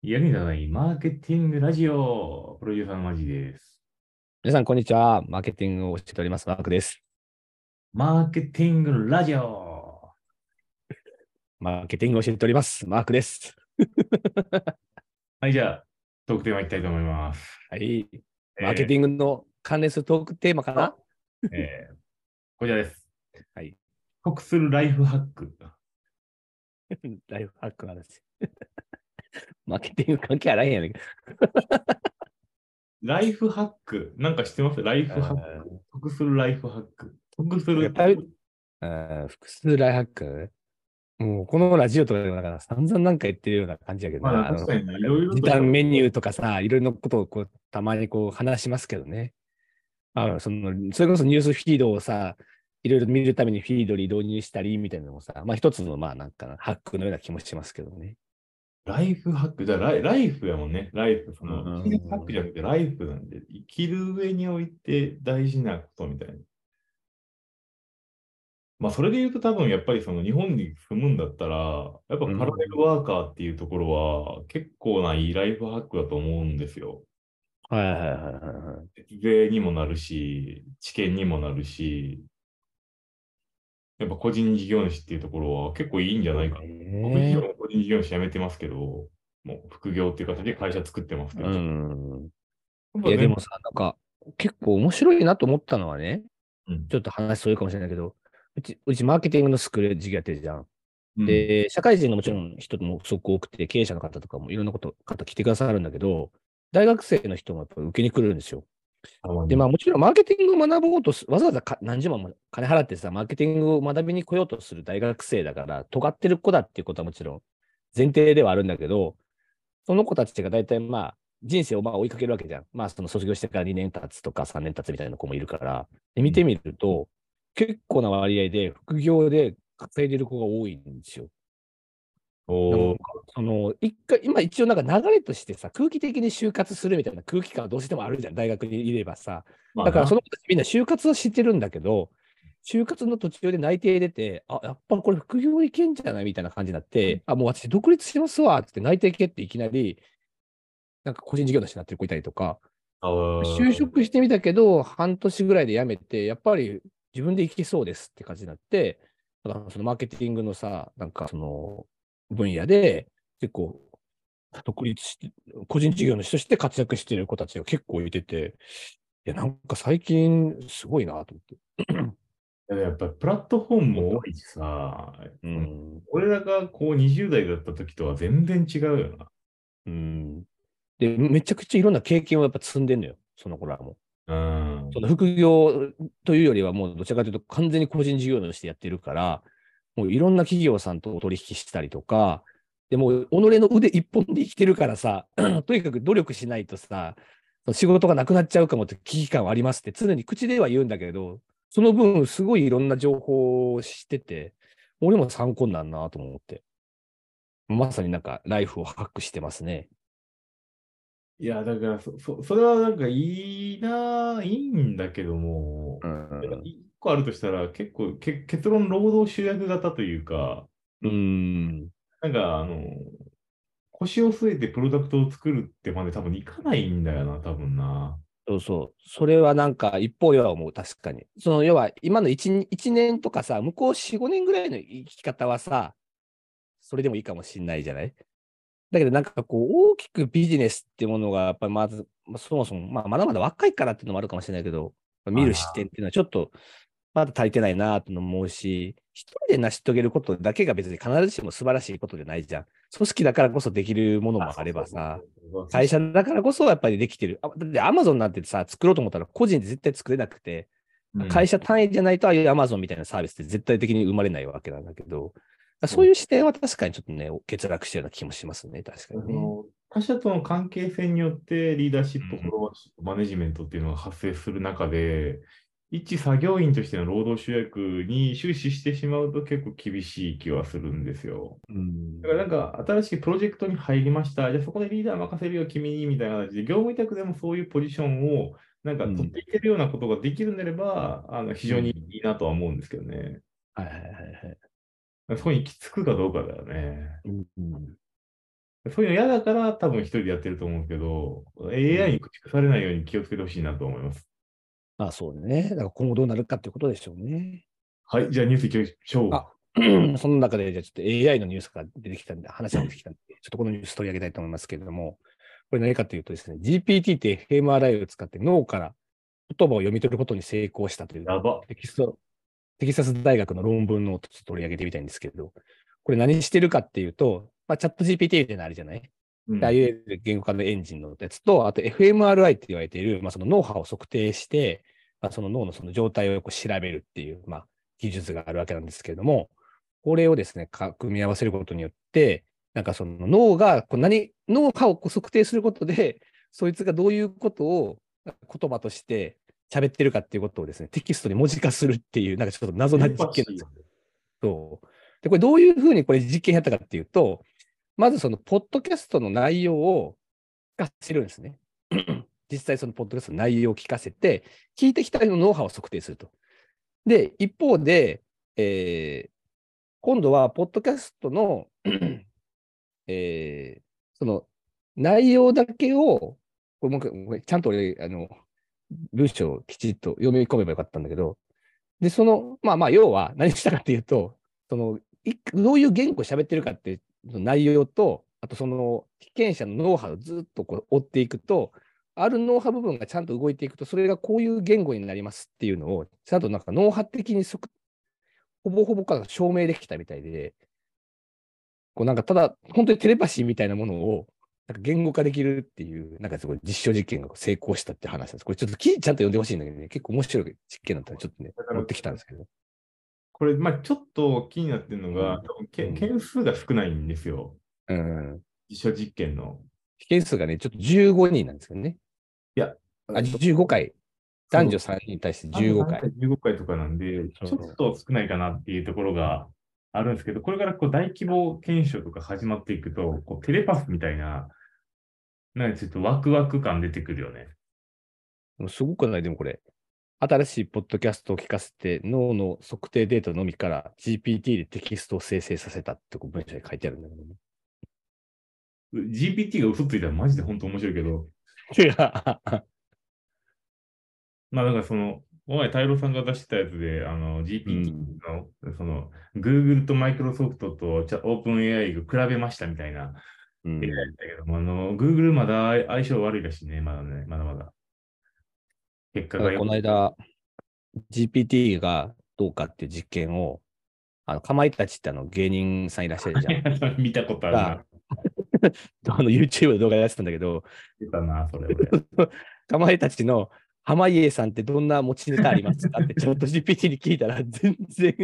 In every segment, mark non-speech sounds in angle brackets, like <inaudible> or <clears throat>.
役に立たないマーケティングラジオ、プロデューサーのマジです。皆さん、こんにちは。マーケティングをしております。マークです。マーケティングラジオ。<laughs> マーケティングを教えております。マークです。<laughs> はい、じゃあ、トークテーマいきたいと思います。はい。マーケティングの関連するトークテーマかな、<laughs> えーこちらです。はい。得するライフハック。ライフハックの話。マーケティング関係あらへんやねんけ <laughs> ライフハック。なんか知ってます？ライフハッど。ク。得するライフハック。得するあー複数ライフハック？もうこのラジオとかでもなんか散々なんか言ってるような感じやけどな、まあ、確かにね、いろいろと時短メニューとかさ、いろいろなことをこうたまにこう話しますけどね。あのそのそれこそニュースフィードをさ、いろいろ見るためにフィードに導入したりみたいなのもさ、まあ一つのまあなんかなハックのような気もしますけどね。ライフハック。じゃあライ、ライフやもんね。ライフ。その、うん生きるハックじゃなくて、ライフなんで、生きる上において大事なことみたいな。まあ、それで言うと多分、やっぱりその日本に住むんだったら、やっぱパラレルワーカーっていうところは、結構ないいライフハックだと思うんですよ。はいはいはいはい税にもなるし、知見にもなるし、やっぱ個人事業主っていうところは結構いいんじゃないかえも個人事業主辞めてますけど、もう副業っていう形で会社作ってますけど。うん。いやでもさ、なんか結構面白いなと思ったのはね、うんちょっと話そうかもしれないけど、うち、うちマーケティングのスクール授業やってるじゃん。うんで、社会人のもちろん人もすごく多くて、経営者の方とかもいろんなこと、方来てくださるんだけど、大学生の人もやっぱ受けに来るんですよ。で、まあもちろんマーケティングを学ぼうとす、わざわざか何十万も金払ってさ、マーケティングを学びに来ようとする大学生だから、尖ってる子だっていうことはもちろん前提ではあるんだけど、その子たちが大体まあ、人生をまあ追いかけるわけじゃん。まあ、その卒業してから2年経つとか3年経つみたいな子もいるから、で見てみると、結構な割合で副業で稼いでる子が多いんですよ。おその一回、今一応なんか流れとしてさ、空気的に就活するみたいな空気感はどうしてもあるじゃん、大学にいればさ。まあだからそなの子たちみんな就活は知ってるんだけど、就活の途中で内定出て、あ、やっぱこれ副業いけんじゃないみたいな感じになって、あ、もう私独立しますわって内定決っていきなり、なんか個人事業主になってる子いたりとか、就職してみたけど、半年ぐらいで辞めて、やっぱり自分で生きそうですって感じになって、だからそのマーケティングのさ、なんかその分野で結構独立して、個人事業主として活躍している子たちが結構いてて、いや、なんか最近すごいなと思って。いややっぱりプラットフォームも多いしさ、うん。俺らがこう20代だった時とは全然違うよな。うん。で、めちゃくちゃいろんな経験をやっぱ積んでんのよ、その子らも。うん。その副業というよりは、もうどちらかというと完全に個人事業主としてやってるから、もういろんな企業さんと取引したりとか、でも、己の腕一本で生きてるからさ、<clears throat> とにかく努力しないとさ、仕事がなくなっちゃうかもって危機感はありますって常に口では言うんだけど、その分すごいいろんな情報を知ってて、俺も参考になるなと思って。まさになんかライフをハックしてますね。いや、だからそ、そ、それはなんかいいな、いいんだけども、うん。一個あるとしたら結構け結論労働集約型というか、うん。なんかあの、腰を据えてプロダクトを作るってまで多分いかないんだよな、多分な。そうそう。それはなんか一方では思う、確かに。その要は今の 1, 1年とかさ、向こう4、5年ぐらいの生き方はさ、それでもいいかもしんないじゃない？だけどなんかこう大きくビジネスってものがやっぱりまず、まあそもそも、まあ、まだまだ若いからっていうのもあるかもしれないけど、見る視点っていうのはちょっとまだ足りてないなと思うし、一人で成し遂げることだけが別に必ずしも素晴らしいことじゃないじゃん。組織だからこそできるものもあればさ、会社だからこそやっぱりできてる。あだってアマゾンなんてさ、作ろうと思ったら個人で絶対作れなくて、会社単位じゃないとああいうアマゾンみたいなサービスって絶対的に生まれないわけなんだけど、そういう視点は確かにちょっとね、欠落してるような気もしますね、確かにね。他者との関係性によってリーダーシップ、フォロワーシップ、マネジメントっていうのが発生する中で、一作業員としての労働集約に終始してしまうと結構厳しい気はするんですよ。うんだからなんか新しいプロジェクトに入りました。じゃあそこでリーダー任せるよ、君に、みたいな形で、業務委託でもそういうポジションをなんか取っていけるようなことができるんであれば、あの非常にいいなとは思うんですけどね。はいはいはいはい。そこに行き着くかどうかだよね。うんうんそういうの嫌だから多分一人でやってると思うけど、AI に駆逐されないように気をつけてほしいなと思います。まあそうね。だから今後どうなるかっていうことでしょうね。はい、じゃあニュースいきましょう。あ <clears throat> その中で、じゃあちょっと AI のニュースが出てきたんで、話が出てきたんで、<laughs> ちょっとこのニュース取り上げたいと思いますけれども、これ何かというとですね、GPT って FMRI を使って脳から言葉を読み取ることに成功したという。テキスト、テキサス大学の論文のをちょっと取り上げてみたいんですけど、これ何してるかっていうと、まあ、チャット GPT みたいなのあるじゃない、うん。いわゆる言語化のエンジンのやつと、あと FMRI って言われている、まあ、その脳波を測定して、まあ、その脳のその状態をこう調べるっていう、まあ、技術があるわけなんですけれども、これをですね、か組み合わせることによって、なんかその脳がこう何、脳波をこう測定することで、そいつがどういうことを言葉として喋ってるかっていうことをですね、テキストに文字化するっていう、なんかちょっと謎な実験なんですよ。そう。で、これどういうふうにこれ実験やったかっていうと、まずそのポッドキャストの内容を聞かせるんですね。<clears throat> 実際そのポッドキャストの内容を聞かせて、聞いてきた人の脳波を測定すると。で、一方で、えー今度はポッドキャストの、<clears throat> えーその内容だけを、これもちゃんと俺、あの、文章をきちっと読み込めばよかったんだけど、で、その、まあまあ、要は何したかっていうと、その、いどういう言語を喋ってるかっていう内容と、あとその被験者の脳波をずっとこう追っていくと、ある脳波部分がちゃんと動いていくと、それがこういう言語になりますっていうのを、ちゃんとなんか脳波的に即ほぼほぼから証明できたみたいで、こうなんかただ、本当にテレパシーみたいなものを言語化できるっていう、なんかすごい実証実験が成功したって話なんです。これちょっと記事ちゃんと読んでほしいんだけどね、結構面白い実験だったらちょっとね持ってきたんですけど。これ、まあちょっと気になってるのが、うん件数が少ないんですよ。うん。実証実験の。被験数がね、ちょっと15人なんですけどね。いや、あ、15回。男女3人に対して15回。15回とかなんで、ちょっと少ないかなっていうところがあるんですけど、これからこう大規模検証とか始まっていくと、こうテレパスみたいな、なんかちょっとワクワク感出てくるよね。すごくない？でもこれ。新しいポッドキャストを聞かせて、脳の測定データのみから GPT でテキストを生成させたって文章に書いてあるんだけどね。GPT が嘘ついたらマジで本当面白いけど、いやまあだからその、お前、太郎さんが出したやつで、あの、GPT の、その、Google と Microsoft とじゃ OpenAI が比べましたみたいなうんあの、Google まだ相性悪いらしいね、まだね、まだまだ。結果がこの間、GPT がどうかっていう実験を、あの、かまいたちってあの芸人さんいらっしゃるじゃん。<laughs> 見たことあるな。<laughs> あの YouTube の動画でやってたんだけど、出たな、それ俺。<laughs> かまいたちの濱家さんってどんな持ちネタありますかってちょっと GPT に聞いたら、全然、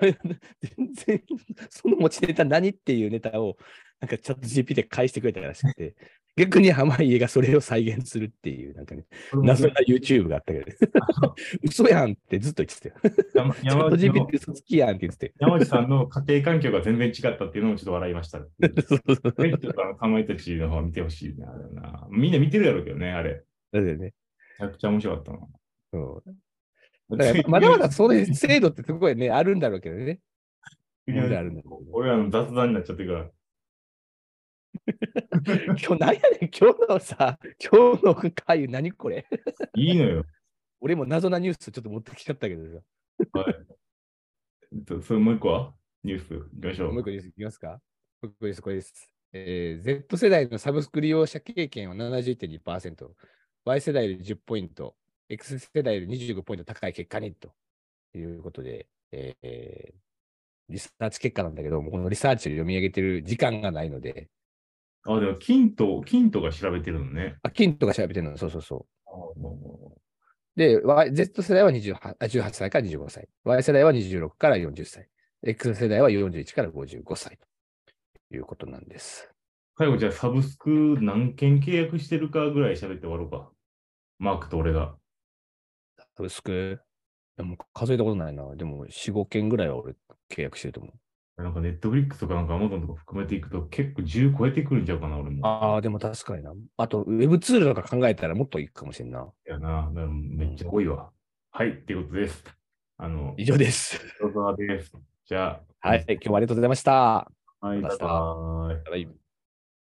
全然、その持ちネタ何っていうネタを、なんかチャット GPT で返してくれたらしくて、逆に濱家がそれを再現するっていう、なんかね、謎な YouTube があったけど、嘘やんってずっと言ってたよ。山チャット GPT 嘘つきやんって言って山内さんの家庭環境が全然違ったっていうのもちょっと笑いました。<laughs> そうそうそうひ <laughs> ちょっとあのかまいたちの方見てほしいな。みんな見てるやろうけどね、あれ。だよね。めちゃくちゃ面白かったな。そうだまだまだそういう制度ってすごいね、あるんだろうけどね。俺らの雑談になっちゃってるから。<laughs> 今日何やねん、今日のさ、今日の回何これいいのよ。俺も謎なニュースちょっと持ってきちゃったけどさ。はい。えっとそれもう一個は？ニュース行きましょう。もう一個ニュースいきますか？これです、これです。えー Z 世代のサブスク利用者経験は71.2%、Y 世代より10ポイント、X 世代より25ポイント高い結果にということで、えーリサーチ結果なんだけど、このリサーチを読み上げてる時間がないので、あ、でも、キント、キントが調べてるのね。あ、金とか調べてるの、そうそうそう。で、Y- Z 世代は28あ18歳から25歳。Y 世代は26から40歳。X 世代は41から55歳ということなんです。最後、じゃあ、サブスク何件契約してるかぐらい喋って終わろうか。マークと俺が。サブスク、でも数えたことないな。でも4、5件ぐらいは俺契約してると思う。なんか、ネットフリックスとかなんかアマゾンとか含めていくと結構10超えてくるんちゃうかな、俺も。ああ、でも確かにな。あと、ウェブツールとか考えたらもっといいかもしれんな。いやな。めっちゃ多いわ。はい、っていうことです。あの、以上です。<laughs> です。じゃあ、はい、今日はありがとうございました。はい。バイバイ